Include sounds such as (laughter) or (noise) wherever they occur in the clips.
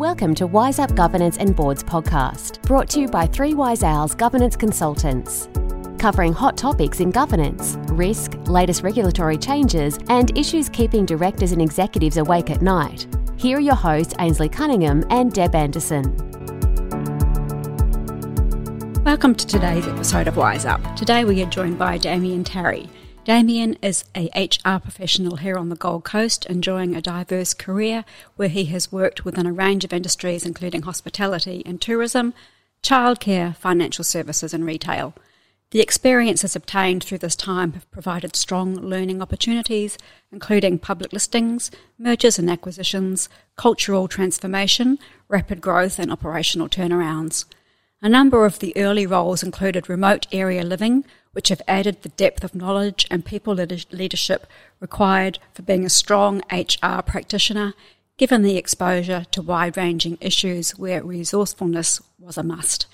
Welcome to Wise Up Governance and Boards podcast, brought to you by Three Wise Owls Governance Consultants. Covering hot topics in governance, risk, latest regulatory changes, and issues keeping directors and executives awake at night. Here are your hosts, Ainslie Cunningham and Deb Anderson. Welcome to today's episode of Wise Up. Today we are joined by Damian Tarry. Damian is a HR professional here on the Gold Coast, enjoying a diverse career where he has worked within a range of industries including hospitality and tourism, childcare, financial services and retail. The experiences obtained through this time have provided strong learning opportunities, including public listings, mergers and acquisitions, cultural transformation, rapid growth, and operational turnarounds. A number of the early roles included remote area living, which have added the depth of knowledge and people leadership required for being a strong HR practitioner, given the exposure to wide ranging issues where resourcefulness was a must.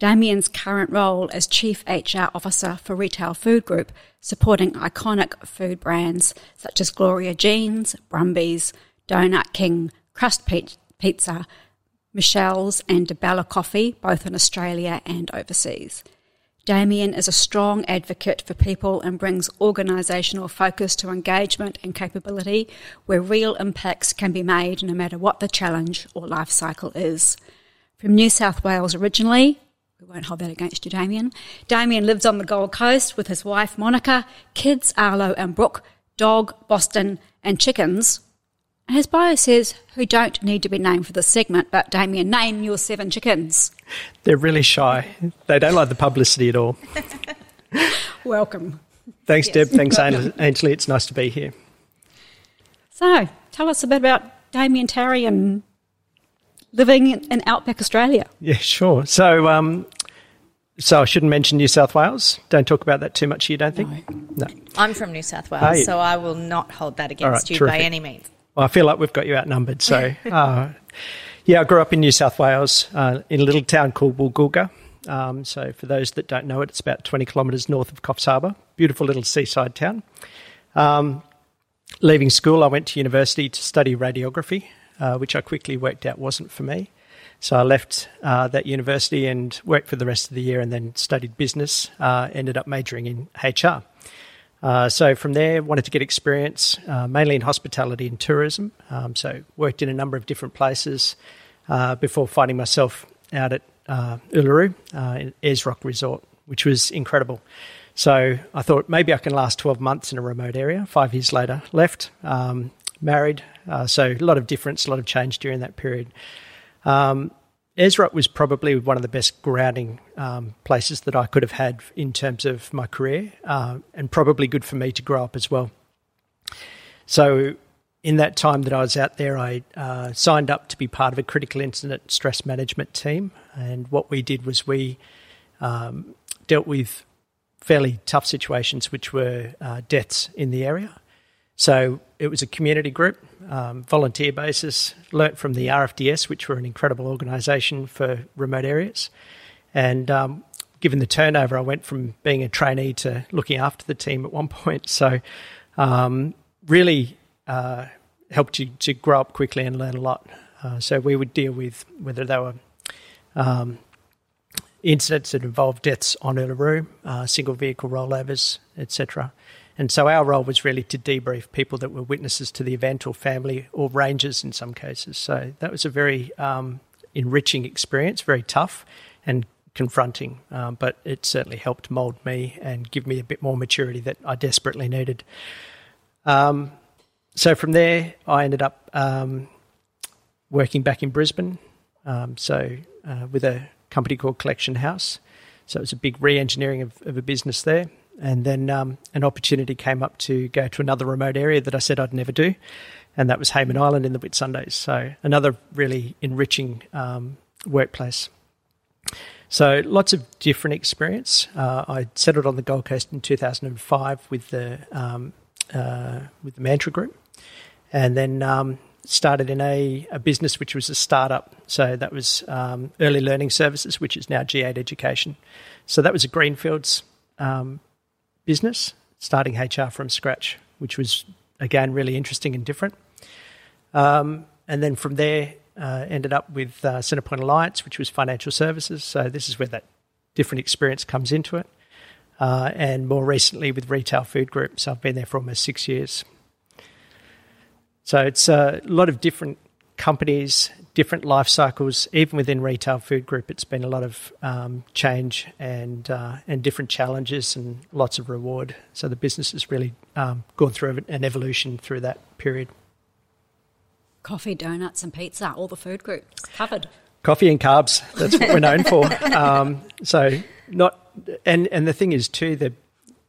Damian's current role as Chief HR Officer for Retail Food Group, supporting iconic food brands such as Gloria Jeans, Brumby's, Donut King, Crust Pizza, Michel's, and Di Bella Coffee, both in Australia and overseas. Damian is a strong advocate for people and brings organisational focus to engagement and capability where real impacts can be made no matter what the challenge or life cycle is. From New South Wales originally, we won't hold that against you, Damian. Damian lives on the Gold Coast with his wife Monica, kids Arlo and Brooke, dog Boston, and chickens, his bio says, who don't need to be named for this segment, but Damian, name your seven chickens. They're really shy. They don't like the publicity at all. (laughs) Welcome. Thanks, yes. Deb. Thanks, Ainslie. (laughs) It's nice to be here. So, tell us a bit about Damian Tarry and living in Outback Australia. Yeah, sure. So, um, so I shouldn't mention New South Wales. Don't talk about that too much. You don't think? No. no. I'm from New South Wales, so I will not hold that against right, you terrific. by any means. Well, I feel like we've got you outnumbered. So, (laughs) uh, yeah, I grew up in New South Wales uh, in a little town called Woolgoolga. Um, so, for those that don't know it, it's about 20 kilometres north of Coffs Harbour. Beautiful little seaside town. Um, leaving school, I went to university to study radiography, uh, which I quickly worked out wasn't for me. So I left uh, that university and worked for the rest of the year and then studied business, uh, ended up majoring in HR. Uh, so from there, wanted to get experience uh, mainly in hospitality and tourism. Um, so worked in a number of different places uh, before finding myself out at uh, Uluru uh, in Ayers Rock Resort, which was incredible. So I thought maybe I can last 12 months in a remote area. Five years later, left, um, married. Uh, so a lot of difference, a lot of change during that period. Um, Rock was probably one of the best grounding um, places that I could have had in terms of my career, uh, and probably good for me to grow up as well. So, in that time that I was out there, I uh, signed up to be part of a critical incident stress management team. And what we did was we um, dealt with fairly tough situations, which were uh, deaths in the area. So it was a community group, um, volunteer basis, learnt from the RFDS, which were an incredible organisation for remote areas. And um, given the turnover, I went from being a trainee to looking after the team at one (laughs) point. So um, really uh, helped you to grow up quickly and learn a lot. Uh, so we would deal with whether they were um, incidents that involved deaths on Uluru, uh, single vehicle rollovers, etc. And so our role was really to debrief people that were witnesses to the event or family or rangers in some cases. So that was a very um, enriching experience, very tough and confronting, um, but it certainly helped mould me and give me a bit more maturity that I desperately needed. Um, so from there, I ended up um, working back in Brisbane. Um, so uh, with a company called Collection House. So it was a big re engineering of, of, a business there. And then um, an opportunity came up to go to another remote area that I said I'd never do, and that was Hayman Island in the Whitsundays. So another really enriching um, workplace. So lots of different experience. Uh, I settled on the Gold Coast in 2005 with the um, uh, with the Mantra Group, and then um, started in a, a, business which was a startup. So that was um, Early Learning Services, which is now G8 Education. So that was a greenfields um, business, starting HR from scratch, which was again really interesting and different. Um, and then from there, uh, ended up with uh, Centrepoint Alliance, which was financial services. So this is where that different experience comes into it. Uh, and more recently with Retail Food Group. So I've been there for almost six years. So it's a lot of different companies, different life cycles. Even within Retail Food Group, it's been a lot of um, change and uh, and different challenges and lots of reward. So the business has really um, gone through an evolution through that period. Coffee, donuts, and pizza, all the food groups covered. Coffee and carbs, that's what we're known for. (laughs) Um, so, not, and, and the thing is, too, that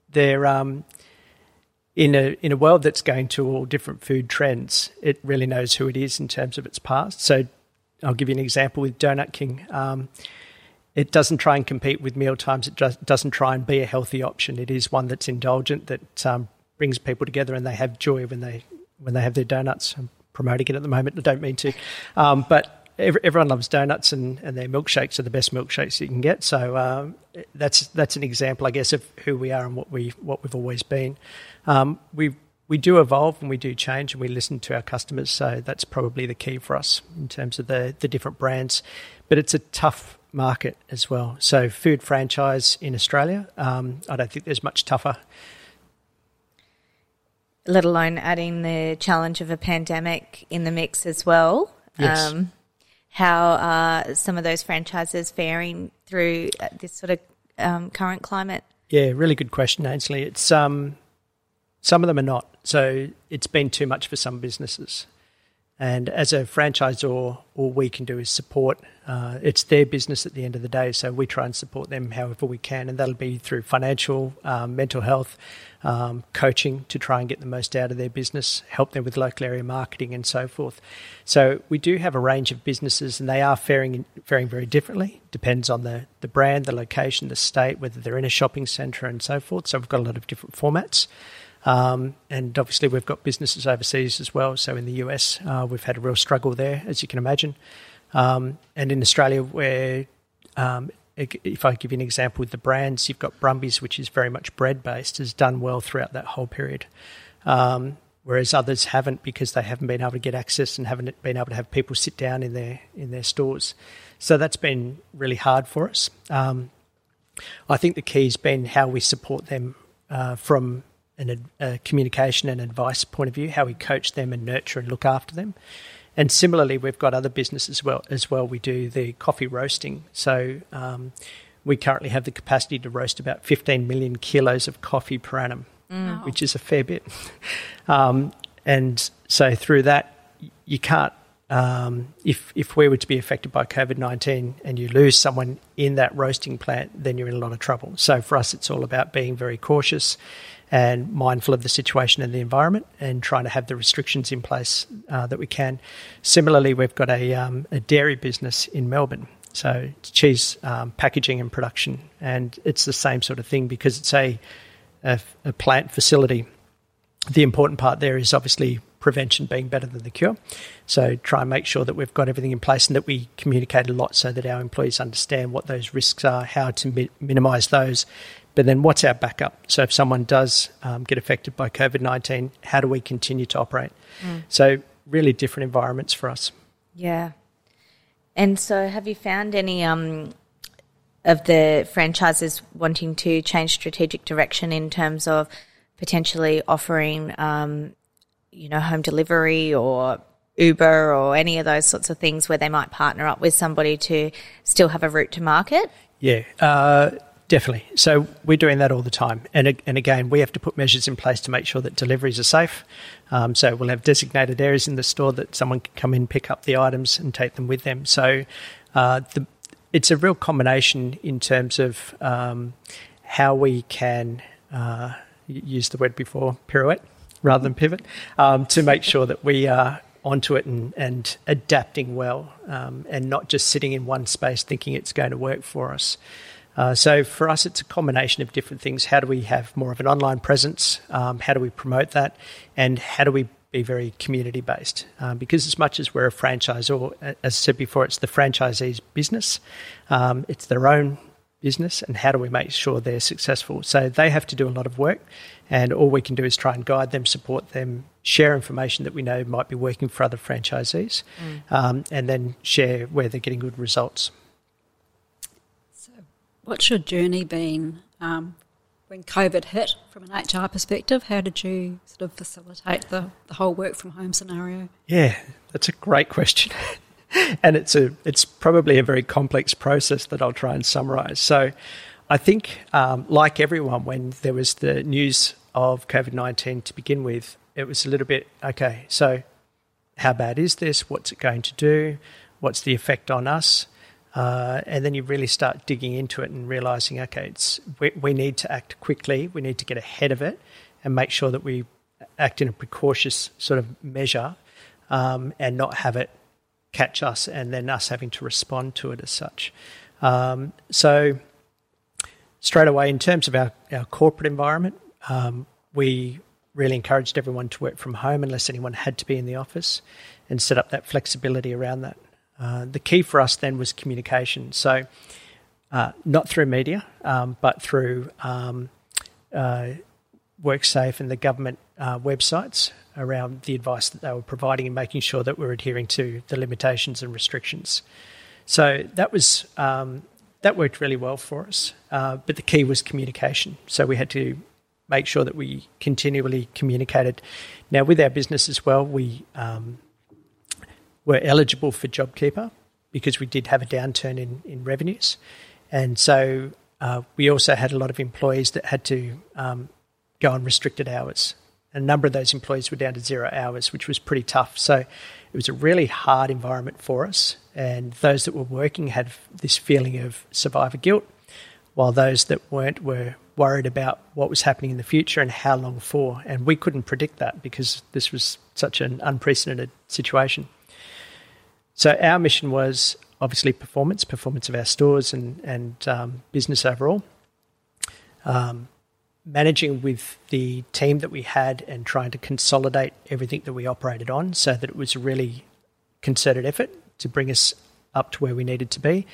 they're, um, in a in a world that's going to all different food trends, it really knows who it is in terms of its past. So, I'll give you an example with Donut King. Um, it doesn't try and compete with meal times. It just doesn't try and be a healthy option. It is one that's indulgent that um, brings people together and they have joy when they when they have their donuts promoting it at the moment. I don't mean to, um, but everyone loves donuts and, and their milkshakes are the best milkshakes you can get. So um, that's that's an example, I guess, of who we are and what we what we've always been. Um, we we do evolve and we do change and we listen to our customers. So that's probably the key for us in terms of the the different brands. But it's a tough market as well. So food franchise in Australia, um, I don't think there's much tougher let alone adding the challenge of a pandemic in the mix as well. Yes. Um, how are some of those franchises faring through uh, this sort of um, current climate? Yeah, really good question, Ainslie. It's um, some of them are not. So it's been too much for some businesses. And as a franchisor, all we can do is support. Uh, it's their business at the end of the day, so we try and support them however we can, and that'll be through financial, um, mental health, um, coaching to try and get the most out of their business, help them with local area marketing, and so forth. So we do have a range of businesses, and they are faring faring very differently. Depends on the the brand, the location, the state, whether they're in a shopping centre, and so forth. So we've got a lot of different formats. Um, and obviously, we've got businesses overseas as well. So in the US, uh, we've had a real struggle there, as you can imagine. Um, and in Australia, where um, if I give you an example with the brands, you've got Brumby's, which is very much bread based, has done well throughout that whole period. Um, whereas others haven't because they haven't been able to get access and haven't been able to have people sit down in their in their stores. So that's been really hard for us. Um, I think the key has been how we support them uh, from an, a communication and advice point of view, how we coach them and nurture and look after them. And similarly, we've got other businesses as well. As well, we do the coffee roasting. So um, we currently have the capacity to roast about 15 million kilos of coffee per annum, mm. which is a fair bit. (laughs) um, and so through that, you can't. Um, if if we were to be affected by COVID nineteen and you lose someone in that roasting plant, then you're in a lot of trouble. So for us, it's all about being very cautious and mindful of the situation and the environment and trying to have the restrictions in place uh, that we can. Similarly, we've got a, um, a dairy business in Melbourne. So cheese um, packaging and production, and it's the same sort of thing because it's a, a, a plant facility. The important part there is obviously prevention being better than the cure. So try and make sure that we've got everything in place and that we communicate a lot so that our employees understand what those risks are, how to mi- minimise those, but then what's our backup? So if someone does um, get affected by COVID 19, how do we continue to operate? Mm. So, really different environments for us. Yeah. And so, have you found any um, of the franchises wanting to change strategic direction in terms of potentially offering, um, you know, home delivery or Uber or any of those sorts of things where they might partner up with somebody to still have a route to market? Yeah. Uh, Definitely. So we're doing that all the time. And, and again, we have to put measures in place to make sure that deliveries are safe. Um, so we'll have designated areas in the store that someone can come in, pick up the items, and take them with them. So uh, the, it's a real combination in terms of um, how we can uh, use the word before pirouette rather than pivot um, to make sure that we are onto it and, and adapting well um, and not just sitting in one space thinking it's going to work for us. Uh, so for us, it's a combination of different things. How do we have more of an online presence? Um, how do we promote that? And how do we be very community based? Um, because as much as we're a franchise, or as I said before, it's the franchisee's business. Um, it's their own business and how do we make sure they're successful. So they have to do a lot of work, and all we can do is try and guide them, support them, share information that we know might be working for other franchisees, mm. um, and then share where they're getting good results. What's your journey been um, when COVID hit from an HR perspective? How did you sort of facilitate the, the whole work from home scenario? Yeah, that's a great question. (laughs) and it's a it's probably a very complex process that I'll try and summarize. So, I think, um, like everyone, when there was the news of COVID nineteen to begin with, it was a little bit okay. So, how bad is this? What's it going to do? What's the effect on us? Uh, and then you really start digging into it and realizing, okay, it's we, we need to act quickly. We need to get ahead of it and make sure that we act in a precautious sort of measure um, and not have it catch us and then us having to respond to it as such. Um, so, straight away, in terms of our, our corporate environment, um, we really encouraged everyone to work from home unless anyone had to be in the office and set up that flexibility around that. Uh, the key for us then was communication. So, uh, not through media, um, but through um, uh, WorkSafe and the government uh, websites around the advice that they were providing and making sure that we're adhering to the limitations and restrictions. So that was um, that worked really well for us. Uh, but the key was communication. So we had to make sure that we continually communicated. Now with our business as well, we um, were eligible for JobKeeper because we did have a downturn in, in revenues, and so uh, we also had a lot of employees that had to um, go on restricted hours a number of those employees were down to zero hours, which was pretty tough. So it was a really hard environment for us. And those that were working had this feeling of survivor guilt, while those that weren't were worried about what was happening in the future and how long for. And we couldn't predict that because this was such an unprecedented situation. So our mission was obviously performance, performance of our stores and, and um, business overall. Um, managing with the team that we had and trying to consolidate everything that we operated on so that it was a really concerted effort to bring us up to where we needed to be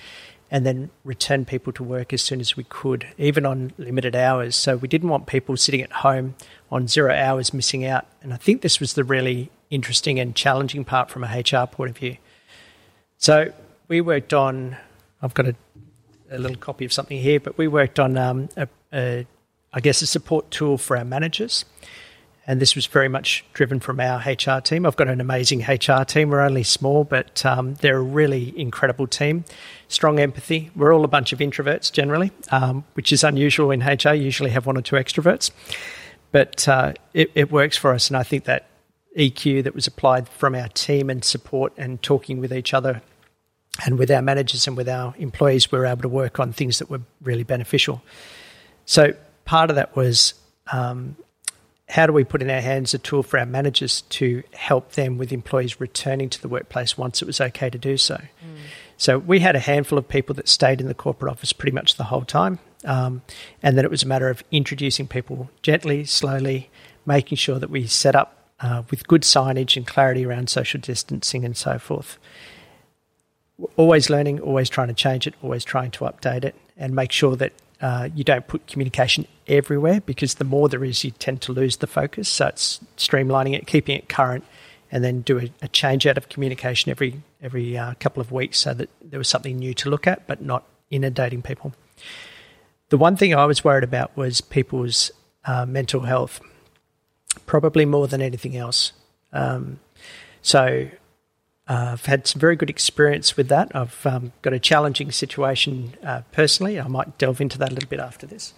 and then return people to work as soon as we could, even on limited hours. So we didn't want people sitting at home on zero hours missing out. And I think this was the really interesting and challenging part from a HR point of view. So we worked on, I've got a, a little copy of something here, but we worked on um, a, a I guess, a support tool for our managers. And this was very much driven from our HR team. I've got an amazing HR team. We're only small, but um, they're a really incredible team. Strong empathy. We're all a bunch of introverts generally, um, which is unusual in HR. You usually have one or two extroverts. But uh, it, it works for us. And I think that EQ that was applied from our team and support and talking with each other and with our managers and with our employees, we were able to work on things that were really beneficial. So part of that was um, how do we put in our hands a tool for our managers to help them with employees returning to the workplace once it was okay to do so. Mm. So we had a handful of people that stayed in the corporate office pretty much the whole time. Um, and then it was a matter of introducing people gently, slowly, making sure that we set up uh, with good signage and clarity around social distancing and so forth. Always learning, always trying to change it, always trying to update it, and make sure that uh, you don't put communication everywhere because the more there is, you tend to lose the focus. So it's streamlining it, keeping it current, and then do a, a change out of communication every every uh, couple of weeks so that there was something new to look at, but not inundating people. The one thing I was worried about was people's uh, mental health, probably more than anything else. Um, so uh, I've had some very good experience with that. I've um, got a challenging situation uh, personally. I might delve into that a little bit after this.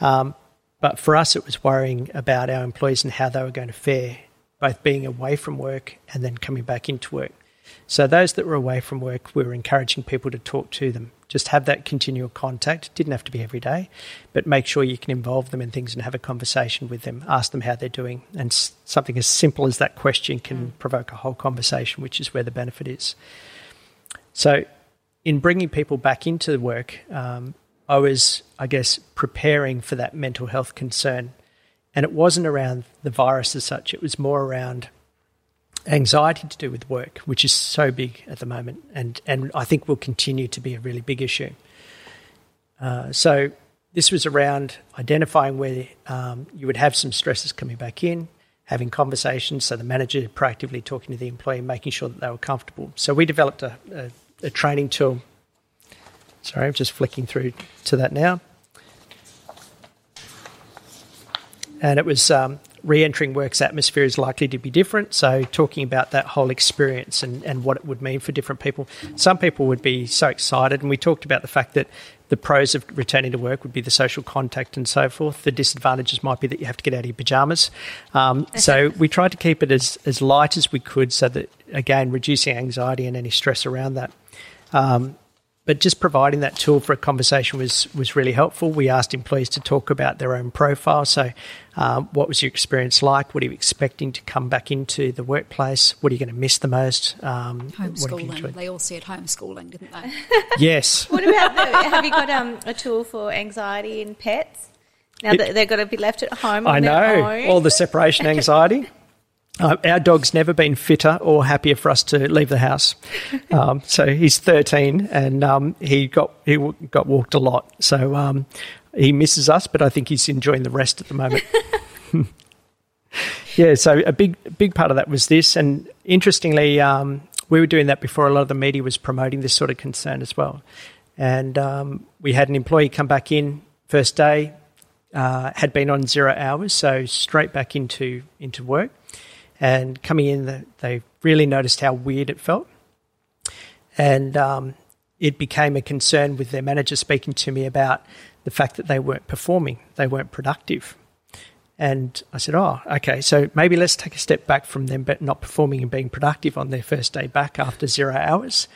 Um, but for us, it was worrying about our employees and how they were going to fare, both being away from work and then coming back into work. So those that were away from work, we were encouraging people to talk to them. Just have that continual contact. It didn't have to be every day, but make sure you can involve them in things and have a conversation with them. Ask them how they're doing, and something as simple as that question can mm. provoke a whole conversation, which is where the benefit is. So, in bringing people back into the work, um, I was, I guess, preparing for that mental health concern, and it wasn't around the virus as such. It was more around anxiety to do with work, which is so big at the moment, and, and I think will continue to be a really big issue. Uh, so this was around identifying where um, you would have some stresses coming back in, having conversations. So the manager proactively talking to the employee, making sure that they were comfortable. So we developed a, a, a training tool. Sorry, I'm just flicking through to that now. And it was um, re entering work's atmosphere is likely to be different. So, talking about that whole experience and, and what it would mean for different people. Some people would be so excited, and we talked about the fact that the pros of returning to work would be the social contact and so forth. The disadvantages might be that you have to get out of your pajamas. Um, so, we tried to keep it as, as light as we could so that, again, reducing anxiety and any stress around that. Um, but just providing that tool for a conversation was was really helpful. We asked employees to talk about their own profile. So, um, what was your experience like? What are you expecting to come back into the workplace? What are you going to miss the most? Um, homeschooling. They all said homeschooling, didn't they? (laughs) yes. (laughs) what about the, have you got um, a tool for anxiety in pets? Now it, that they're going to be left at home. I know all the separation anxiety. (laughs) Uh, our dog's never been fitter or happier for us to leave the house. (laughs) Um, so he's 13 and um, he got he w- got walked a lot. So um, he misses us, but I think he's enjoying the rest at the moment. (laughs) yeah, so a big big part of that was this, and interestingly, um, we were doing that before a lot of the media was promoting this sort of concern as well. And um, we had an employee come back in first day, uh, had been on zero hours, so straight back into into work and coming in, they really noticed how weird it felt. And um, it became a concern with their manager speaking to me about the fact that they weren't performing, they weren't productive. And I said, Oh, okay, so maybe let's take a step back from them but not performing and being productive on their first day back after zero hours.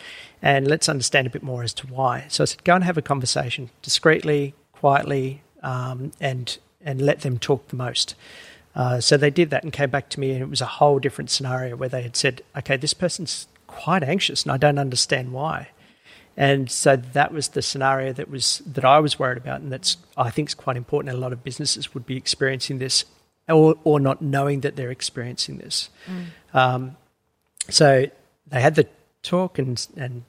And let's understand a bit more as to why. So I said, Go and have a conversation discreetly, quietly, um, and, and let them talk the most. Uh, so they did that and came back to me, and it was a whole different scenario where they had said, "Okay, this person's quite anxious, and I don't understand why." And so that was the scenario that was that I was worried about, and that's I think is quite important. A lot of businesses would be experiencing this, or or not knowing that they're experiencing this. Mm. Um, so they had the talk and and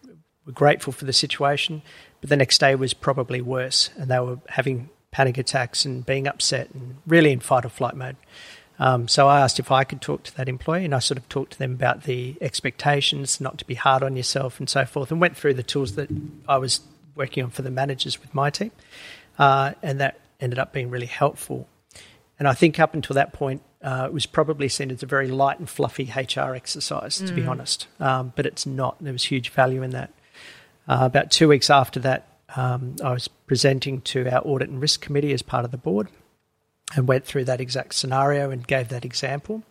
were grateful for the situation, but the next day was probably worse, and they were having panic attacks and being upset and really in fight or flight mode. Um, so I asked if I could talk to that employee, and I sort of talked to them about the expectations, not to be hard on yourself, and so forth, and went through the tools that I was working on for the managers with my team, uh, and that ended up being really helpful. And I think up until that point, uh, it was probably seen as a very light and fluffy HR exercise, to mm. be honest, um, but it's not. There was huge value in that. Uh, about two weeks after that, um, I was presenting to our audit and risk committee as part of the board and went through that exact scenario and gave that example.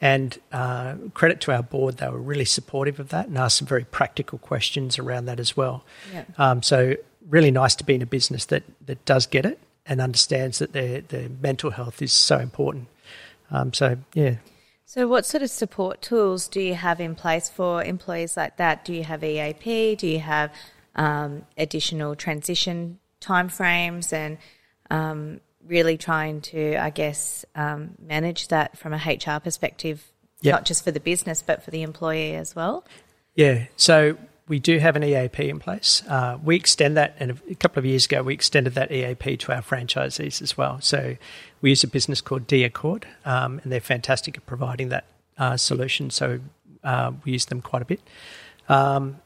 And uh, credit to our board, they were really supportive of that and asked some very practical questions around that as well. Yeah. Um, so, really nice to be in a business that, that does get it and understands that their, their mental health is so important. Um, so, yeah. So, what sort of support tools do you have in place for employees like that? Do you have EAP? Do you have um, additional transition timeframes and um, really trying to, I guess, um, manage that from a HR perspective, yep. not just for the business but for the employee as well. Yeah, so we do have an EAP in place. Uh, we extend that, and a couple of years ago, we extended that EAP to our franchisees as well. So we use a business called Accord, um, and they're fantastic at providing that uh, solution. So uh, we use them quite a bit. Um,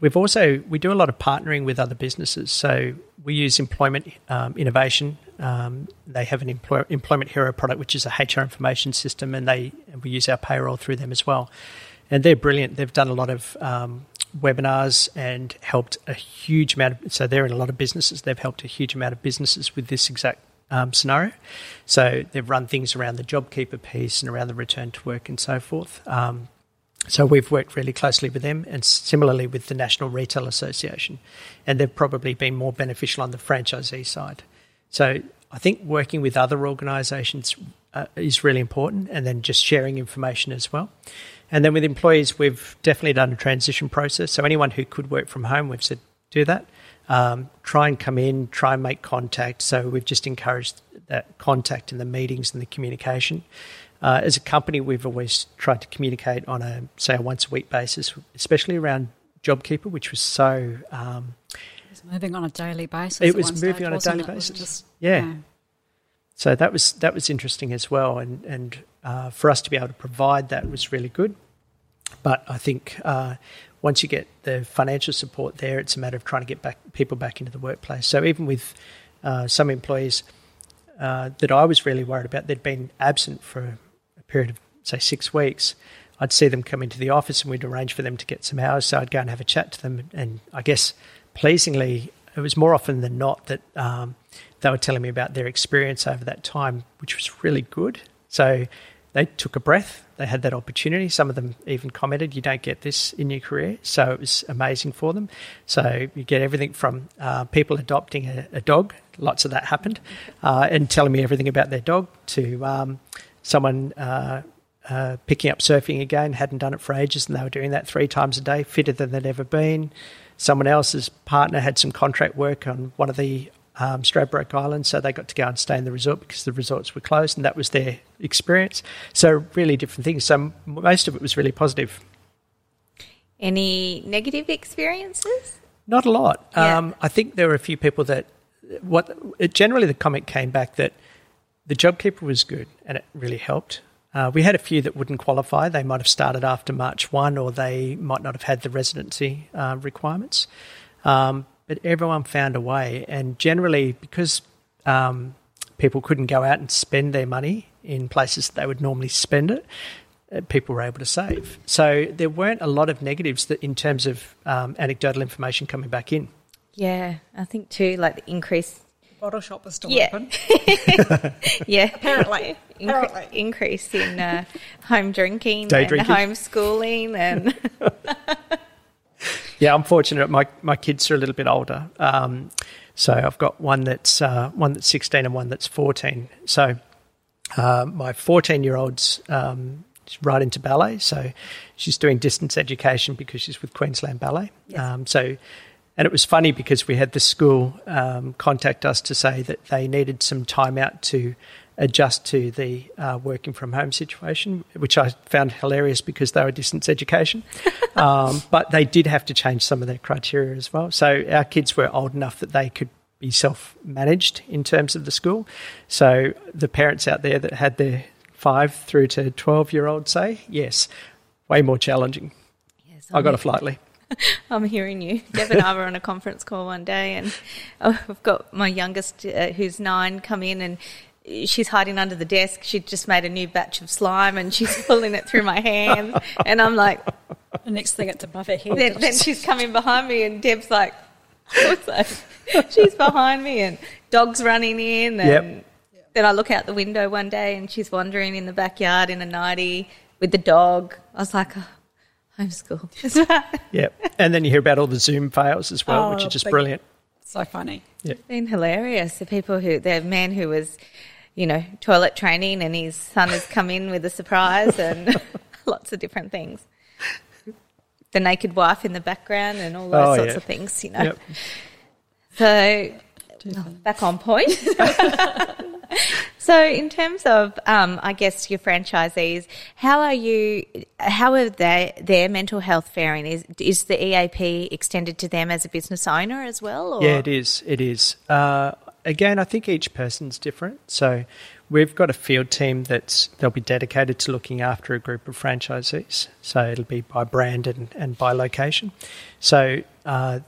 We've also we do a lot of partnering with other businesses. So we use Employment um, Innovation. Um, they have an employ- Employment Hero product, which is a HR information system, and they and we use our payroll through them as well. And they're brilliant. They've done a lot of um, webinars and helped a huge amount. Of, so they're in a lot of businesses. They've helped a huge amount of businesses with this exact um, scenario. So they've run things around the JobKeeper piece and around the return to work and so forth. Um, so we've worked really closely with them and similarly with the National Retail Association. And they've probably been more beneficial on the franchisee side. So I think working with other organisations uh, is really important and then just sharing information as well. And then with employees, we've definitely done a transition process. So anyone who could work from home, we've said do that. Um, try and come in, try and make contact. So we've just encouraged that contact in the meetings and the communication. Uh, as a company, we've always tried to communicate on a say a once a week basis, especially around JobKeeper, which was so um, was moving on a daily basis. It was moving stage, on a daily it? It basis. just- Yeah. So that was that was interesting as well, and and uh, for us to be able to provide that was really good. But I think uh, once you get the financial support there, it's a matter of trying to get back people back into the workplace. So even with uh, some employees uh, that I was really worried about, they'd been absent for period of say six weeks. I'd see them come into the office and we'd arrange for them to get some hours. So I'd go and have a chat to them, and I guess pleasingly, it was more often than not that um, they were telling me about their experience over that time, which was really good. So they took a breath. They had that opportunity. Some of them even commented, "You don't get this in your career." So it was amazing for them. So you get everything from uh, people adopting a, a dog. Lots of that happened, uh, and telling me everything about their dog. To um, someone uh, uh, picking up surfing again, hadn't done it for ages, and they were doing that three times a day, fitter than they'd ever been. Someone else's partner had some contract work on one of the um, Stradbroke Islands, so they got to go and stay in the resort because the resorts were closed, and that was their experience. So really different things. So most of it was really positive. Any negative experiences? Not a lot. Yeah. Um, I think there were a few people that what it, generally the comment came back that the JobKeeper was good and it really helped. Uh, we had a few that wouldn't qualify. They might have started after March 1 or they might not have had the residency uh, requirements. Um, but everyone found a way. And generally, because um, people couldn't go out and spend their money in places they would normally spend it, uh, people were able to save. So there weren't a lot of negatives that in terms of um, anecdotal information coming back in. Yeah, I think too, like the increase. Bottle shop was still Yeah. open. (laughs) Yeah, Apparently. Incre- Apparently. increase in uh, home drinking Day and drinking. homeschooling and (laughs) Yeah, I'm fortunate. My my kids are a little bit older, um, so I've got one that's uh, one that's 16 and one that's 14. So uh, my 14 year old's um, she's right into ballet, so she's doing distance education because she's with Queensland Ballet. Um, so. And it was funny because we had the school um, contact us to say that they needed some time out to adjust to the uh, working from home situation, which I found hilarious because they were distance education. (laughs) um, but they did have to change some of their criteria as well. So our kids were old enough that they could be self managed in terms of the school. So the parents out there that had their five through to 12 year old say, yes, way more challenging. yes, I got a flightly. (laughs) I'm hearing you. Deb and I were on a conference call one day, and oh, I've got my youngest, uh, who's nine, come in and she's hiding under the desk. She'd just made a new batch of slime, and she's (laughs) pulling it through my hand. And I'm like, The next thing it's above her head. then, then she's coming behind me, and Deb's like, what's that? (laughs) She's behind me, and dogs running in. And Yep. then I look out the window one day, and she's wandering in the backyard in a nightie with the dog. I was like, oh, homeschool. (laughs) Yeah. And then you hear about all the Zoom fails as well, which Oh, are just brilliant. so funny. Yeah, been hilarious. The people who, the man who was, you know, toilet training and his son has come in with a surprise and (laughs) lots of different things. The naked wife in the background and all those Oh, sorts yeah. of things, you know. Yep. So, back on point. (laughs) so, in terms of, um, I guess, your franchisees, how are you? How are they, their mental health faring? Is is the EAP extended to them as a business owner as well? Or? Yeah, it is. It is. Uh, again, I think each person's different. So we've got a field team that's they'll be dedicated to looking after a group of franchisees. So it'll be by brand and, and by location. So uh,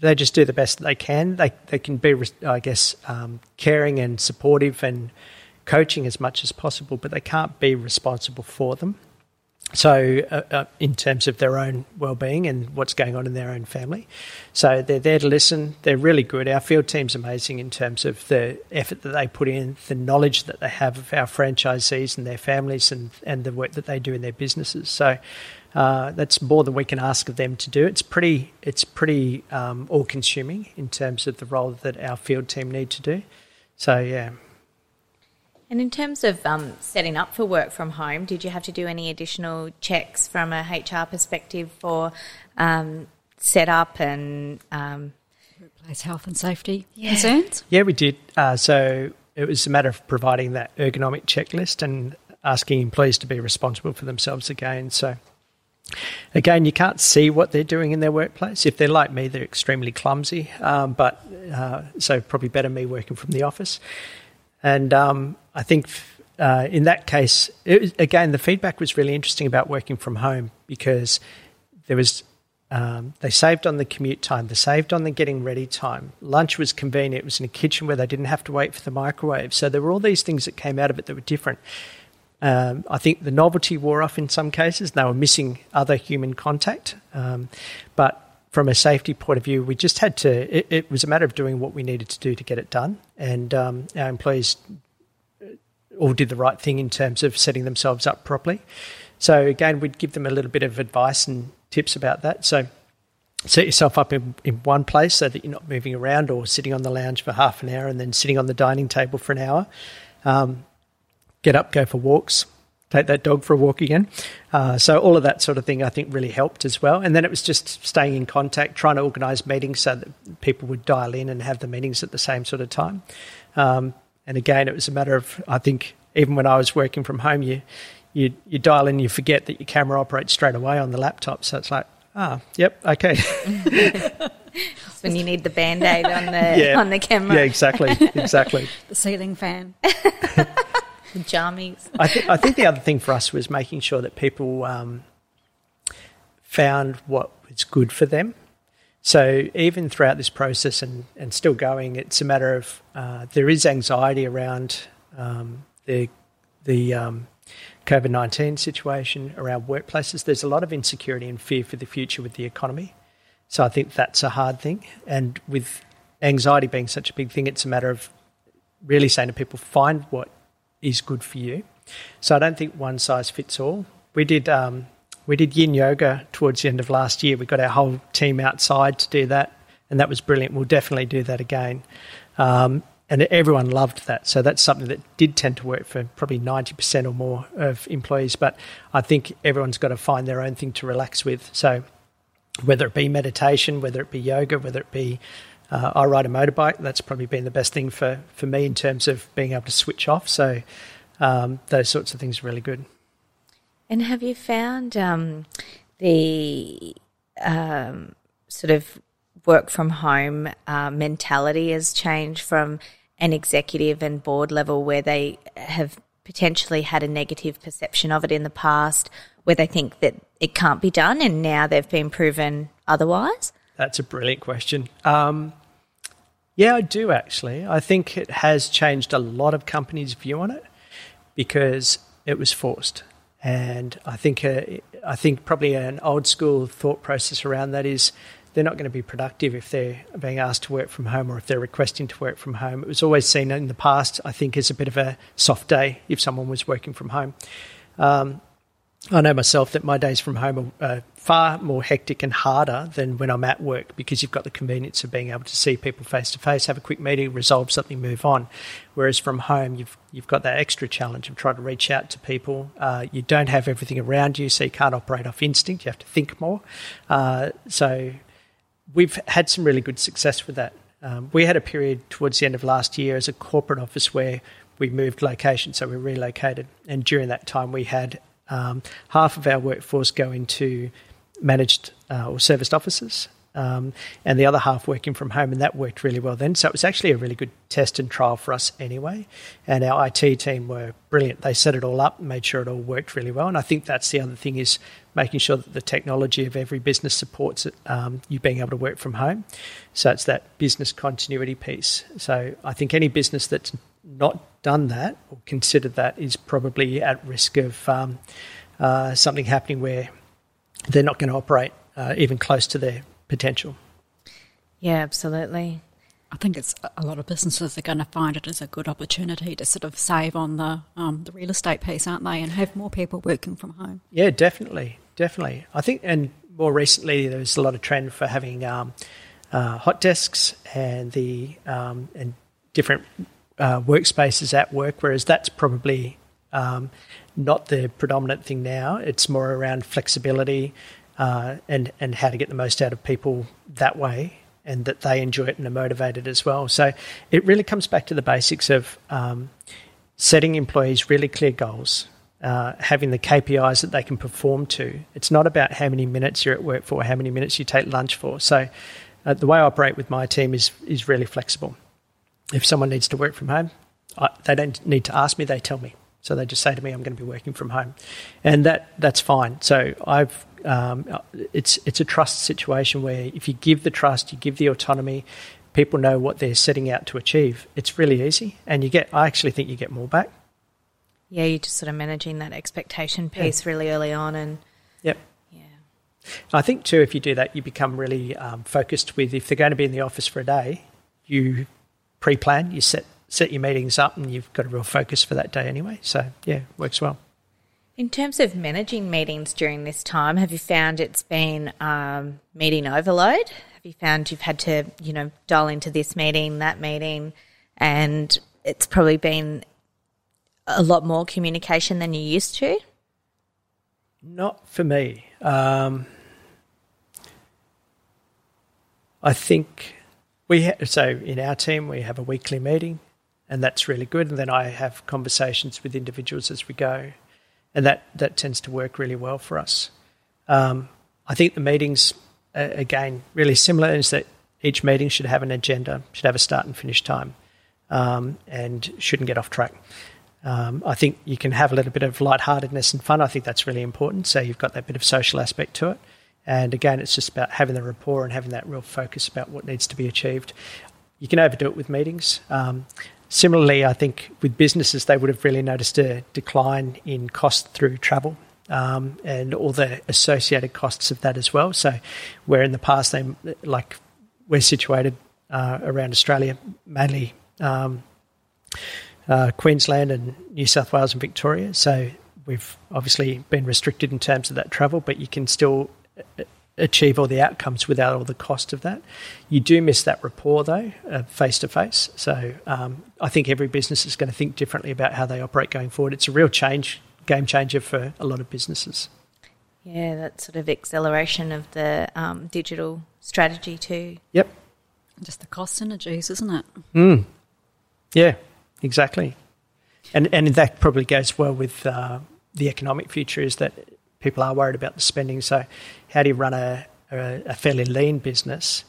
they just do the best they can. They they can be, I guess, um, caring and supportive and coaching as much as possible, but they can't be responsible for them. So, uh, uh, in terms of their own well-being and what's going on in their own family, so they're there to listen. They're really good. Our field team's amazing in terms of the effort that they put in, the knowledge that they have of our franchisees and their families, and and the work that they do in their businesses. So, uh, that's more than we can ask of them to do. It's pretty, it's pretty um, all-consuming in terms of the role that our field team need to do. So, yeah. And in terms of um, setting up for work from home, did you have to do any additional checks from a HR perspective for um, setup and um, Workplace health and safety concerns. Yeah, we did. Uh, so it was a matter of providing that ergonomic checklist and asking employees to be responsible for themselves again. So Again, you can't see what they're doing in their workplace. If they're like me, they're extremely clumsy, um, but uh, so probably better me working from the office. And um, I think uh, in that case, was, again, the feedback was really interesting about working from home because there was um, they saved on the commute time, they saved on the getting ready time. Lunch was convenient; it was in a kitchen where they didn't have to wait for the microwave. So there were all these things that came out of it that were different. Um, I think the novelty wore off in some cases. They were missing other human contact. Um, but from a safety point of view, we just had to, it, it, was a matter of doing what we needed to do to get it done. And um, our employees all did the right thing in terms of setting themselves up properly. So, again, we'd give them a little bit of advice and tips about that. So, set yourself up in, in one place so that you're not moving around or sitting on the lounge for half an hour and then sitting on the dining table for an hour. Um, get up, go for walks, take that dog for a walk again. Uh, so all of that sort of thing, I think, really helped as well. And then it was just staying in contact, trying to organise meetings so that people would dial in and have the meetings at the same sort of time. Um, and again, it was a matter of, I think, even when I was working from home, you you you dial in, you forget that your camera operates straight away on the laptop. So it's like, ah, yep, okay. (laughs) when you need the band aid on the yeah. on the camera. Yeah, exactly, exactly. (laughs) the ceiling fan (laughs) jammies. I, th- I think the other thing for us was making sure that people um, found what was good for them. So even throughout this process and, and still going, it's a matter of uh, there is anxiety around um, the the um, COVID nineteen situation around workplaces. There's a lot of insecurity and fear for the future with the economy. So I think that's a hard thing. And with anxiety being such a big thing, it's a matter of really saying to people, find what is good for you. So I don't think one size fits all. We did um, we did yin yoga towards the end of last year. We got our whole team outside to do that, and that was brilliant. We'll definitely do that again. Um, and everyone loved that. So that's something that did tend to work for probably 90% or more of employees. But I think everyone's got to find their own thing to relax with. So whether it be meditation, whether it be yoga, whether it be uh, I ride a motorbike. That's probably been the best thing for, for me in terms of being able to switch off. So um, those sorts of things are really good. And have you found um, the um, sort of work from home uh, mentality has changed from an executive and board level where they have potentially had a negative perception of it in the past, where they think that it can't be done, and now they've been proven otherwise? That's a brilliant question. Um, yeah, I do actually. I think it has changed a lot of companies' view on it because it was forced, and I think uh, I think probably an old school thought process around that is they're not going to be productive if they're being asked to work from home or if they're requesting to work from home. It was always seen in the past, I think, as a bit of a soft day if someone was working from home. Um, I know myself that my days from home are uh, far more hectic and harder than when I'm at work because you've got the convenience of being able to see people face to face, have a quick meeting, resolve something, move on. Whereas from home, you've you've got that extra challenge of trying to reach out to people. Uh, you don't have everything around you, so you can't operate off instinct. You have to think more. Uh, so we've had some really good success with that. Um, we had a period towards the end of last year as a corporate office where we moved location, so we relocated, and during that time we had um, half of our workforce go into managed uh, or serviced offices, um, and the other half working from home, and that worked really well then. So it was actually a really good test and trial for us anyway. And our IT team were brilliant. They set it all up, made sure it all worked really well. And I think that's the other thing is making sure that the technology of every business supports it, um, you being able to work from home. So it's that business continuity piece. So I think any business that's not done that or considered that is probably at risk of um, uh, something happening where they're not going to operate uh, even close to their potential. Yeah, absolutely. I think it's a lot of businesses are going to find it as a good opportunity to sort of save on the um, the real estate piece, aren't they, and have more people working from home. Yeah, definitely, definitely. I think, and more recently, there's a lot of trend for having um, uh, hot desks and the um, and different uh, workspaces at work, whereas that's probably um, not the predominant thing now. It's more around flexibility uh, and and how to get the most out of people that way, and that they enjoy it and are motivated as well. So it really comes back to the basics of um, setting employees really clear goals, uh, having the KPIs that they can perform to. It's not about how many minutes you're at work for, how many minutes you take lunch for. So, uh, the way I operate with my team is is really flexible. If someone needs to work from home, I, they don't need to ask me; they tell me. So they just say to me, "I'm going to be working from home," and that that's fine. So I've um, it's it's a trust situation where if you give the trust, you give the autonomy, people know what they're setting out to achieve. It's really easy, and you get. I actually think you get more back. Yeah, you're just sort of managing that expectation piece yeah. really early on, and yep. Yeah. I think too, if you do that, you become really um, focused. With if they're going to be in the office for a day, you pre-plan, you set set your meetings up, and you've got a real focus for that day anyway. So yeah, works well. In terms of managing meetings during this time, have you found it's been um, meeting overload? Have you found you've had to, you know, dial into this meeting, that meeting, and it's probably been a lot more communication than you used to? Not for me. Um, I think we ha- so in our team we have a weekly meeting, and that's really good. And then I have conversations with individuals as we go and that that tends to work really well for us. Um, I think the meetings, uh, again, really similar is that each meeting should have an agenda, should have a start and finish time, um, and shouldn't get off track. Um, I think you can have a little bit of lightheartedness and fun. I think that's really important. So you've got that bit of social aspect to it. And again, it's just about having the rapport and having that real focus about what needs to be achieved. You can overdo it with meetings. Um, Similarly, I think with businesses, they would have really noticed a decline in cost through travel. Um, and all the associated costs of that as well. So, where in the past they like we're situated uh, around Australia, mainly um, uh, Queensland and New South Wales and Victoria. So we've obviously been restricted in terms of that travel, but you can still achieve all the outcomes without all the cost of that. You do miss that rapport though, face to face. So um, I think every business is going to think differently about how they operate going forward. It's a real change, game changer for a lot of businesses. Yeah, that sort of acceleration of the um, digital strategy too. Yep. Just the cost synergies, isn't it? Mm. Yeah, exactly. And and that probably goes well with uh, the economic future. Is that people are worried about the spending. So, how do you run a, a, a fairly lean business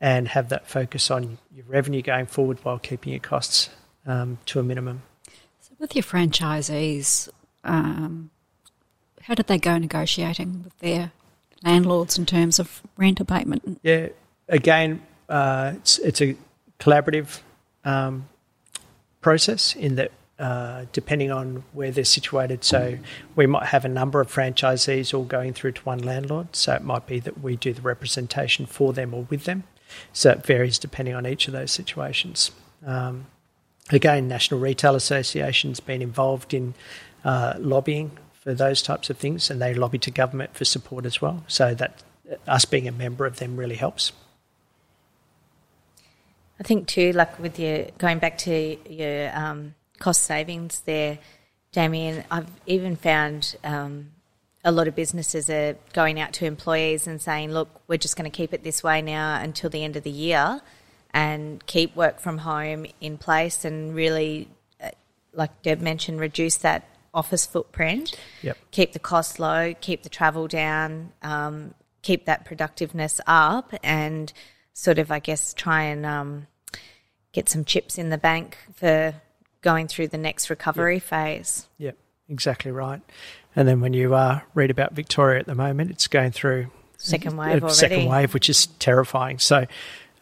and have that focus on your revenue going forward while keeping your costs um, to a minimum? So, with your franchisees, um, how did they go negotiating with their landlords in terms of rent abatement? Yeah, again, uh, it's, it's a collaborative um, process in that uh, depending on where they're situated. So we might have a number of franchisees all going through to one landlord. So it might be that we do the representation for them or with them. So it varies depending on each of those situations. Um, again, National Retail Association's been involved in uh, lobbying for those types of things, and they lobby to government for support as well. So that us being a member of them really helps. I think too, like with your going back to your um, cost savings there, Damian. I've even found um, a lot of businesses are going out to employees and saying, look, we're just going to keep it this way now until the end of the year and keep work from home in place and really, uh, like Deb mentioned, reduce that office footprint, yep. keep the cost low, keep the travel down, um, keep that productiveness up, and sort of, I guess, try and um, get some chips in the bank for going through the next recovery yep. phase. Yep, exactly right. And then when you uh, read about Victoria at the moment, it's going through second wave already. Second wave, which is terrifying. So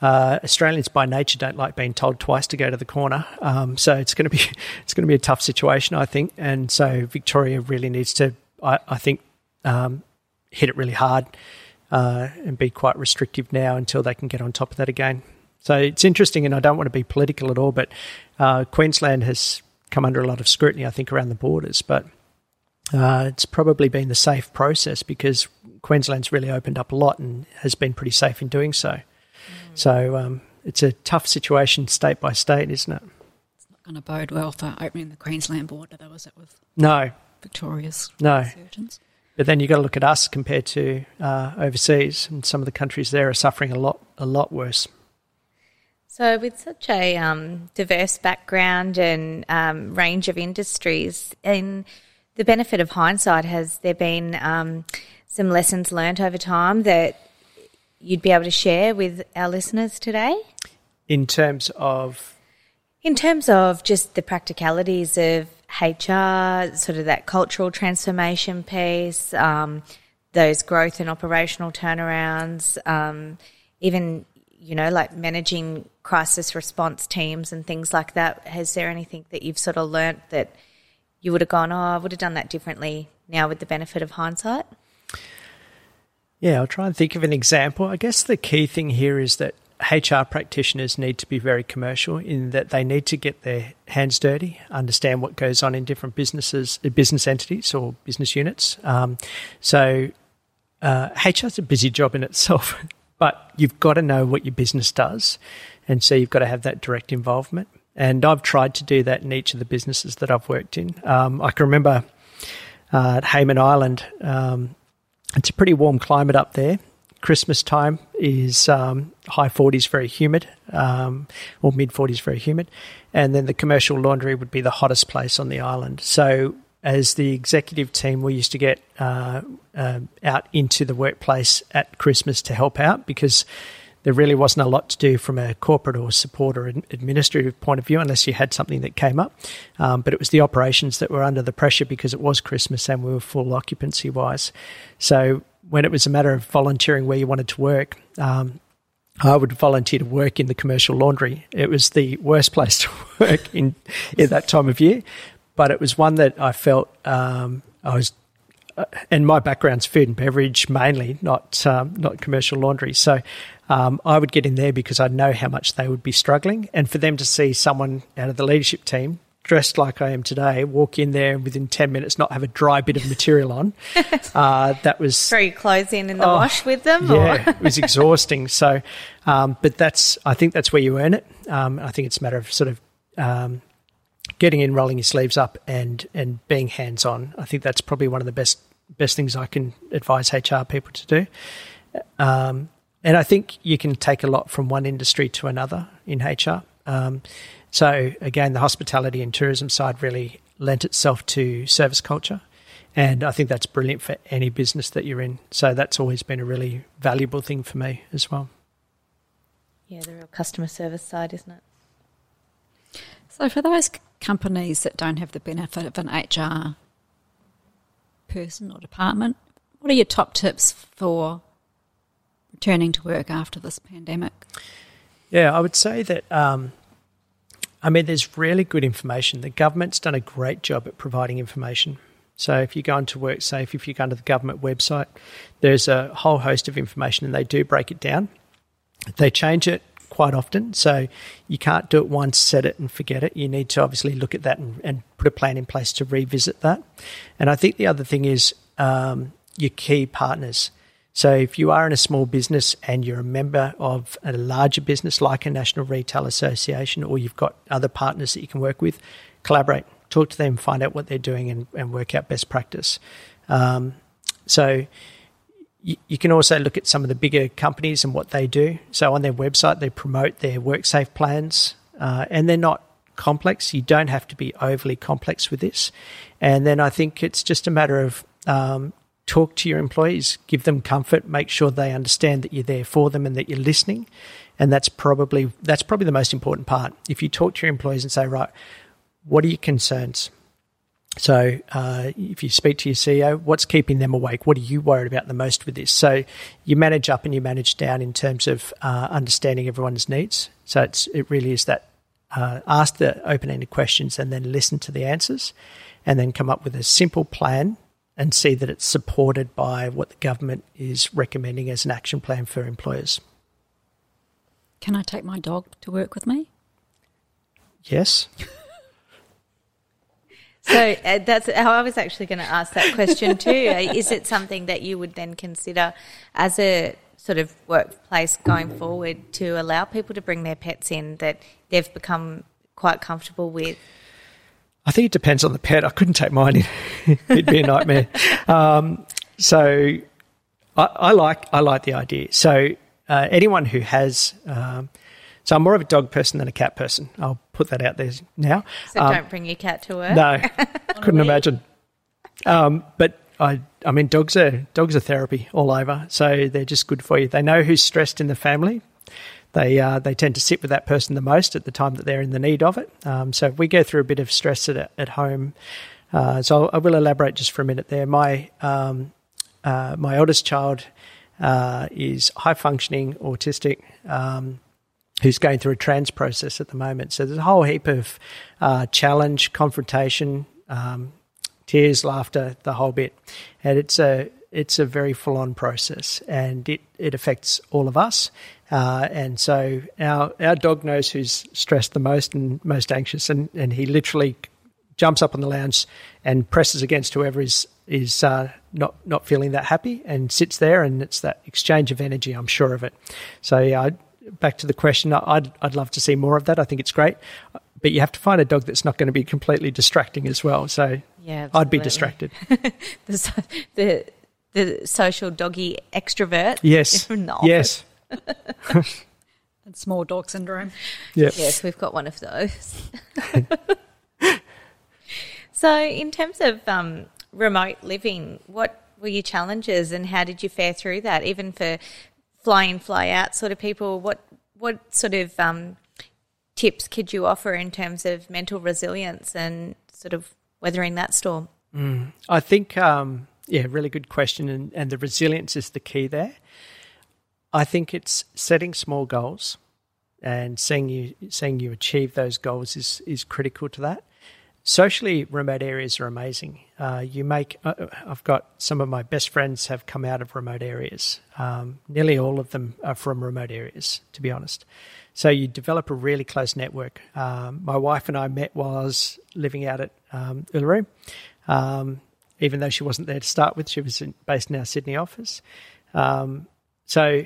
uh, Australians by nature don't like being told twice to go to the corner. Um, so it's going to be (laughs) it's going to be a tough situation, I think. And so Victoria really needs to, I, I think, um, hit it really hard uh, and be quite restrictive now until they can get on top of that again. So it's interesting, and I don't want to be political at all, but uh, Queensland has come under a lot of scrutiny, I think, around the borders. But uh, it's probably been the safe process because Queensland's really opened up a lot and has been pretty safe in doing so. Mm. So um, it's a tough situation state by state, isn't it? It's not going to bode well for opening the Queensland border, though, is it, with no Victoria's no. Surgeons? But then you've got to look at us compared to uh, overseas, and some of the countries there are suffering a lot, a lot worse. So, with such a um, diverse background and um, range of industries, in the benefit of hindsight, has there been um, some lessons learnt over time that you'd be able to share with our listeners today? In terms of In terms of just the practicalities of HR, sort of that cultural transformation piece, um, those growth and operational turnarounds, um, even you know like managing crisis response teams and things like that. Has there anything that you've sort of learnt that you would have gone, oh, I would have done that differently now with the benefit of hindsight? Yeah, I'll try and think of an example. I guess the key thing here is that HR practitioners need to be very commercial in that they need to get their hands dirty, understand what goes on in different businesses, uh, business entities or business units. Um, so uh, HR is a busy job in itself, (laughs) but you've got to know what your business does, and so you've got to have that direct involvement. And I've tried to do that in each of the businesses that I've worked in. Um, I can remember uh, at Hayman Island. Um, it's a pretty warm climate up there. Christmas time is um, high 40s, very humid, um, or mid 40s, very humid. And then the commercial laundry would be the hottest place on the island. So, as the executive team, we used to get uh, uh, out into the workplace at Christmas to help out because there really wasn't a lot to do from a corporate or support or administrative point of view unless you had something that came up. Um, but it was the operations that were under the pressure because it was Christmas and we were full occupancy wise. So when it was a matter of volunteering where you wanted to work, um, I would volunteer to work in the commercial laundry. It was the worst (laughs) place to work in, in that time of year, but it was one that I felt um, I was uh, and my background's food and beverage mainly, not um, not commercial laundry. So um, I would get in there because I know how much they would be struggling, and for them to see someone out of the leadership team dressed like I am today walk in there and within ten minutes not have a dry bit of material on, (laughs) uh, that was throw your clothes in in the oh, wash with them. Yeah, it was exhausting. So, um, but that's I think that's where you earn it. Um, I think it's a matter of sort of um, getting in, rolling your sleeves up, and and being hands on. I think that's probably one of the best best things I can advise HR people to do. Um, and I think you can take a lot from one industry to another in HR. Um, so again, the hospitality and tourism side really lent itself to service culture. And I think that's brilliant for any business that you're in. So that's always been a really valuable thing for me as well. Yeah, the real customer service side, isn't it? So, for those companies that don't have the benefit of an HR person or department, what are your top tips for returning to work after this pandemic? Yeah, I would say that. Um, I mean, there's really good information. The government's done a great job at providing information. So if you go into WorkSafe, if you go into the government website, there's a whole host of information, and they do break it down. They change it quite often. So you can't do it once, set it and forget it. You need to obviously look at that and, and put a plan in place to revisit that. And I think the other thing is um, your key partners. So if you are in a small business and you're a member of a larger business like a National Retail Association or you've got other partners that you can work with, collaborate, talk to them, find out what they're doing and, and work out best practice. Um, so you, can also look at some of the bigger companies and what they do. So on their website, they promote their WorkSafe plans, uh, and they're not complex. You don't have to be overly complex with this. And then I think it's just a matter of um, talk to your employees, give them comfort, make sure they understand that you're there for them and that you're listening. And that's probably that's probably the most important part. If you talk to your employees and say, right, what are your concerns? So, uh, if you speak to your CEO, what's keeping them awake? What are you worried about the most with this? So, you manage up and you manage down in terms of uh, understanding everyone's needs. So, it's, it really is that uh, ask the open ended questions and then listen to the answers and then come up with a simple plan and see that it's supported by what the government is recommending as an action plan for employers. Can I take my dog to work with me? Yes. (laughs) So uh, that's how I was actually going to ask that question too. Is it something that you would then consider as a sort of workplace going forward to allow people to bring their pets in that they've become quite comfortable with? I think it depends on the pet. I couldn't take mine in; (laughs) it'd be a nightmare. Um, so, I, I, like I like the idea. So, uh, anyone who has um, so I'm more of a dog person than a cat person. I'll put that out there now. So um, don't bring your cat to work. No, (laughs) couldn't imagine. Um, but I, I mean, dogs are dogs are therapy all over, so they're just good for you. They know who's stressed in the family. They uh, they tend to sit with that person the most at the time that they're in the need of it. Um, so if we go through a bit of stress at at home, uh, so I will elaborate just for a minute there. My um, uh, my oldest child uh, is high functioning autistic. Um, who's going through a trans process at the moment. So there's a whole heap of uh, challenge, confrontation, um, tears, laughter, the whole bit, and it's a it's a very full on process, and it it affects all of us. Uh, and so our our dog knows who's stressed the most and most anxious, and, and he literally jumps up on the lounge and presses against whoever is is uh, not not feeling that happy, and sits there, and it's that exchange of energy. I'm sure of it. So yeah, back to the question, I'd I'd love to see more of that. I think it's great, but you have to find a dog that's not going to be completely distracting as well. So Yeah, I'd be distracted. (laughs) the, the the social doggy extrovert. Yes, (laughs) in yes, (laughs) small dog syndrome. yeah. Yes, we've got one of those. so, in terms of um, remote living, what were your challenges and how did you fare through that? Even for fly in, fly out sort of people, what what sort of um, tips could you offer in terms of mental resilience and sort of weathering that storm? I think, um, yeah, really good question, and, and the resilience is the key there. I think it's setting small goals and seeing you seeing you achieve those goals is is critical to that. Socially, remote areas are amazing. Uh, you make. Uh, I've got some of my best friends have come out of remote areas. Um, nearly all of them are from remote areas, to be honest. So you develop a really close network. Um, my wife and I met while I was living out at um, Uluru. Um, even though she wasn't there to start with, she was in, based in our Sydney office. Um, so,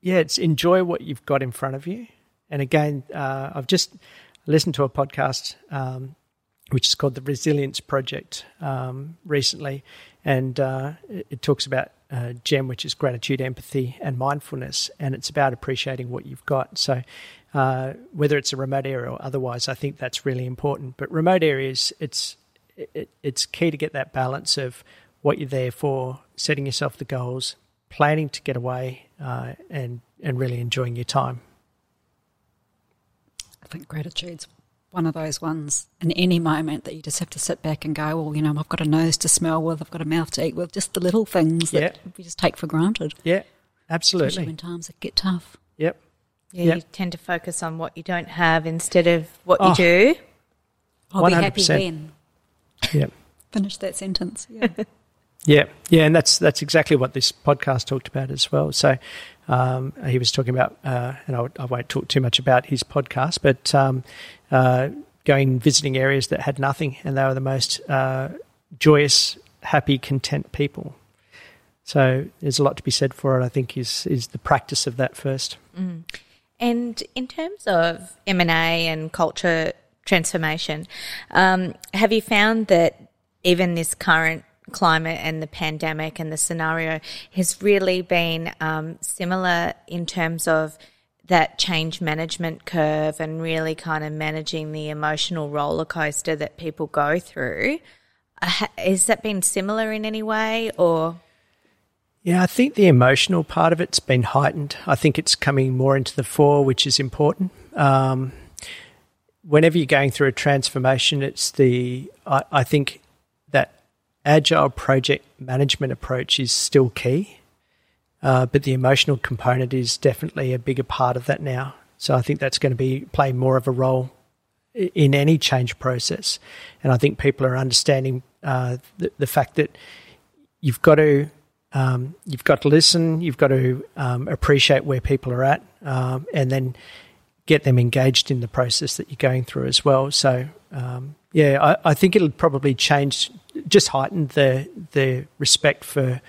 yeah, it's enjoy what you've got in front of you. And again, uh, I've just listened to a podcast um, which is called the Resilience Project um, recently, and uh, it, it talks about uh, GEM, which is gratitude, empathy, and mindfulness, and it's about appreciating what you've got. So, uh, whether it's a remote area or otherwise, I think that's really important. But remote areas, it's it, it's key to get that balance of what you're there for, setting yourself the goals, planning to get away, uh, and and really enjoying your time. I think gratitude's one of those ones in any moment that you just have to sit back and go, well, you know, I've got a nose to smell with, I've got a mouth to eat with, just the little things that Yeah. we just take for granted. Yeah, Especially absolutely. when times get tough. Yep. Yeah, Yeah. you tend to focus on what you don't have instead of what Oh. you do. I'll be happy 100%. when. Yep. (laughs) Finish that sentence. Yeah. (laughs) Yeah, yeah, and that's that's exactly what this podcast talked about as well. So um, he was talking about, uh, and I, I won't talk too much about his podcast, but um, uh, going visiting areas that had nothing, and they were the most uh, joyous, happy, content people. So there's a lot to be said for it. I think is is the practice of that first. And in terms of M and A and culture transformation, um, have you found that even this current climate and the pandemic and the scenario has really been um, similar in terms of that change management curve and really kind of managing the emotional roller coaster that people go through? Uh, has that been similar in any way, or Yeah, I think the emotional part of it's been heightened. I think it's coming more into the fore, which is important. Um, whenever you're going through a transformation, it's the I, I think agile project management approach is still key, uh, but the emotional component is definitely a bigger part of that now. So I think that's going to be play more of a role in any change process, and I think people are understanding uh, the, the fact that you've got to um, you've got to listen, you've got to um, appreciate where people are at, um, and then get them engaged in the process that you're going through as well. So, um, yeah, I, I think it'll probably change, just heightened the the respect for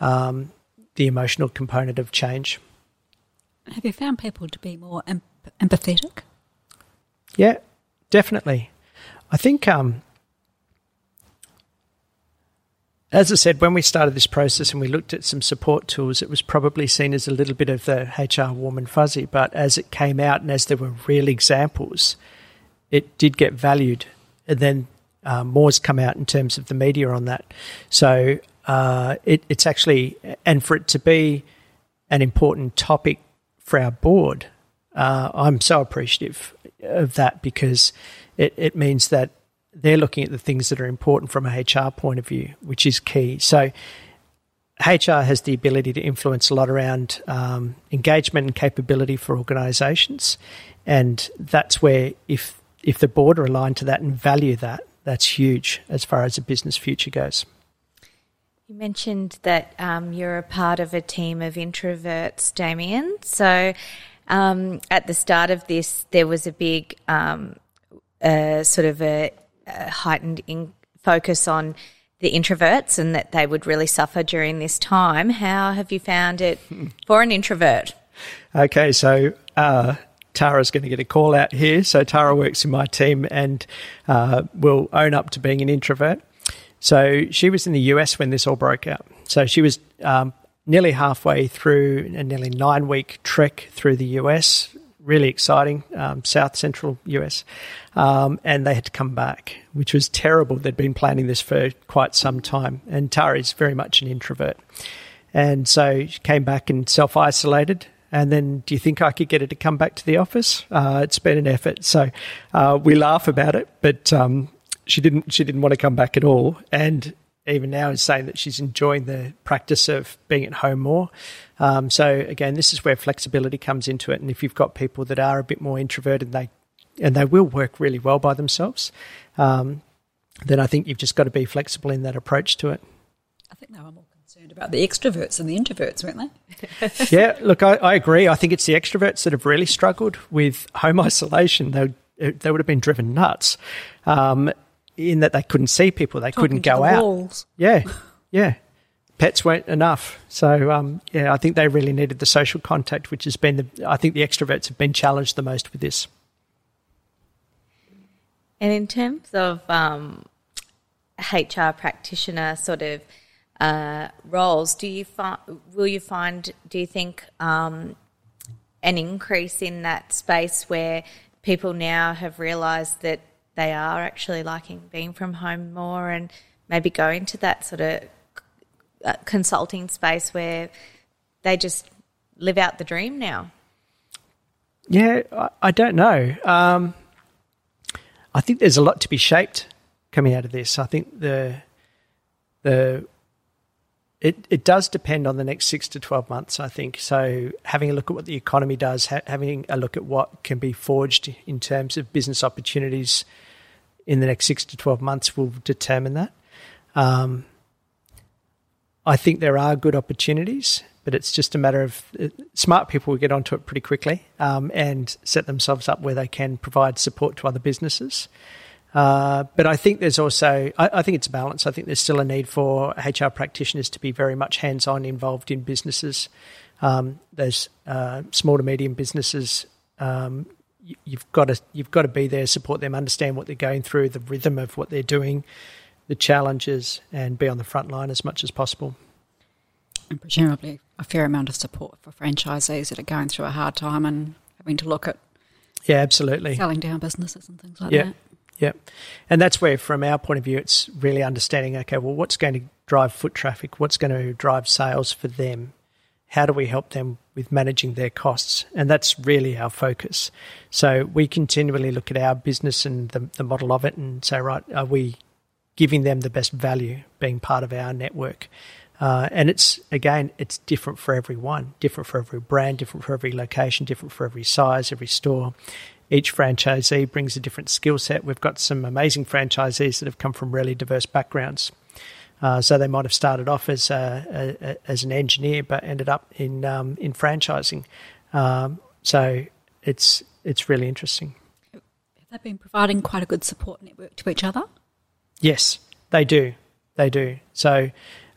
um, the emotional component of change. have you found people to be more em- empathetic? Yeah, definitely. I think, um, as I said, when we started this process and we looked at some support tools, it was probably seen as a little bit of the HR warm and fuzzy. But as it came out and as there were real examples, it did get valued. And then uh, more's come out in terms of the media on that. So uh, it, it's actually, and for it to be an important topic for our board, uh, I'm so appreciative of that because it, it means that they're looking at the things that are important from a HR point of view, which is key. So HR has the ability to influence a lot around um, engagement and capability for organisations, and that's where if if the board are aligned to that and value that, that's huge as far as the business future goes. You mentioned that um, you're a part of a team of introverts, Damian. So um, at the start of this, there was a big um, uh, sort of a, a heightened in- focus on the introverts and that they would really suffer during this time. How have you found it (laughs) for an introvert? Okay, so uh, Tara's going to get a call out here. So Tara works in my team and uh, will own up to being an introvert. So she was in the US when this all broke out. So she was um, nearly halfway through a nearly nine week trek through the US. Really exciting, um, South Central US. Um, and they had to come back, which was terrible. They'd been planning this for quite some time. And Tara is very much an introvert. And so she came back and self isolated. And then, do you think I could get her to come back to the office? Uh, it's been an effort. So uh, we laugh about it, but um, she didn't. She didn't want to come back at all. And even now is saying that she's enjoying the practice of being at home more. Um, so again, this is where flexibility comes into it. And if you've got people that are a bit more introverted, they and they will work really well by themselves, um, then I think you've just got to be flexible in that approach to it. I think they were more concerned about the extroverts and the introverts, weren't they? (laughs) yeah, look, I, I, agree. I think it's the extroverts that have really struggled with home isolation. They they would have been driven nuts. Um, in that they couldn't see people, they Talking couldn't go the out. Walls. Yeah, (laughs) yeah. Pets weren't enough, so um, yeah, I think they really needed the social contact, which has been the. I think the extroverts have been challenged the most with this. And in terms of um, HR practitioner sort of uh, roles, do you find will you find? Do you think um, an increase in that space where people now have realised that they are actually liking being from home more and maybe going to that sort of uh, consulting space where they just live out the dream now? Yeah, I, I don't know. Um, I think there's a lot to be shaped coming out of this. I think the the it, it does depend on the next six to 12 months, I think. So, having a look at what the economy does, ha- having a look at what can be forged in terms of business opportunities in the next six to 12 months will determine that. Um, I think there are good opportunities, but it's just a matter of uh, smart people will get onto it pretty quickly um, and set themselves up where they can provide support to other businesses. Uh, but I think there's also, I, I, think it's a balance. I think there's still a need for HR practitioners to be very much hands on involved in businesses. Um, those uh, small to medium businesses, um, you, you've got to you've got to be there, support them, understand what they're going through, the rhythm of what they're doing, the challenges, and be on the front line as much as possible. And presumably a fair amount of support for franchisees that are going through a hard time and having to look at yeah, absolutely selling down businesses and things like yeah. that. Yeah. And that's where, from our point of view, it's really understanding okay, well, what's going to drive foot traffic? What's going to drive sales for them? How do we help them with managing their costs? And that's really our focus. So we continually look at our business and the, the model of it and say, right, are we giving them the best value being part of our network? Uh, and it's again, it's different for everyone, different for every brand, different for every location, different for every size, every store each franchisee brings a different skill set. We've got some amazing franchisees that have come from really diverse backgrounds. Uh, so they might have started off as a, a, as an engineer, but ended up in um, in franchising. Um, so it's it's really interesting. Have they been providing quite a good support network to each other? Yes, they do. They do. So,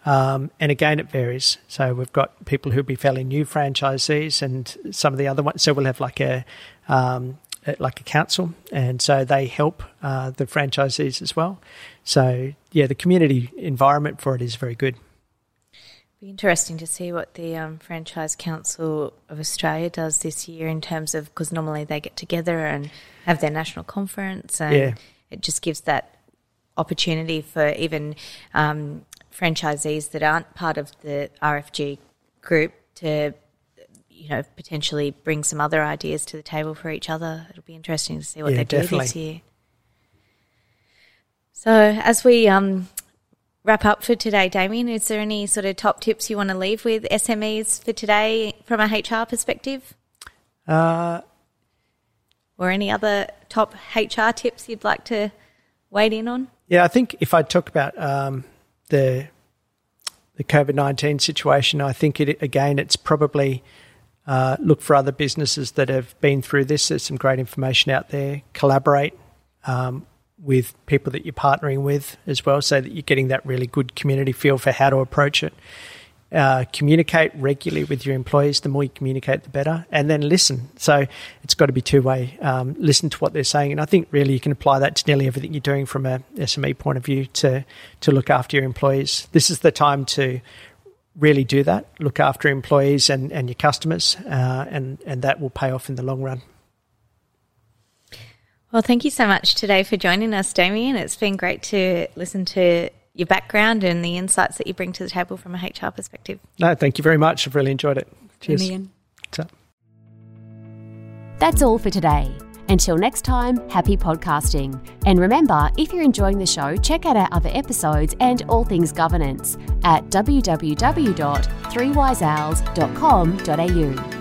um, and again, it varies. So we've got people who'll be fairly new franchisees, and some of the other ones. So we'll have like a um, like a council, and so they help uh, the franchisees as well. So yeah, the community environment for it is very good. Be interesting to see what the um, Franchise Council of Australia does this year in terms of because normally they get together and have their national conference, and Yeah. it just gives that opportunity for even um, franchisees that aren't part of the RFG group to you know potentially bring some other ideas to the table for each other. It'll be interesting to see what Yeah, they do definitely. this year. So as we um, wrap up for today, Damian, is there any sort of top tips you want to leave with SMEs for today from a HR perspective? Uh, or any other top HR tips you'd like to wade in on? Yeah, I think if I talk about um, the the COVID nineteen situation, I think it again it's probably uh, look for other businesses that have been through this. There's some great information out there. Collaborate um, with people that you're partnering with as well, so that you're getting that really good community feel for how to approach it. Uh, communicate regularly with your employees. The more you communicate, the better. And then listen. So it's got to be two way. Um, listen to what they're saying, and I think really you can apply that to nearly everything you're doing from a SME point of view to to look after your employees. This is the time to really do that. Look after employees and, and your customers, uh, and and that will pay off in the long run. Well, thank you so much today for joining us, Damian. It's been great to listen to your background and the insights that you bring to the table from a HR perspective. No, thank you very much. I've really enjoyed it. Cheers. Damian. So- That's all for today. Until next time, happy podcasting. And remember, if you're enjoying the show, check out our other episodes and all things governance at www.threewiseowls.com.au.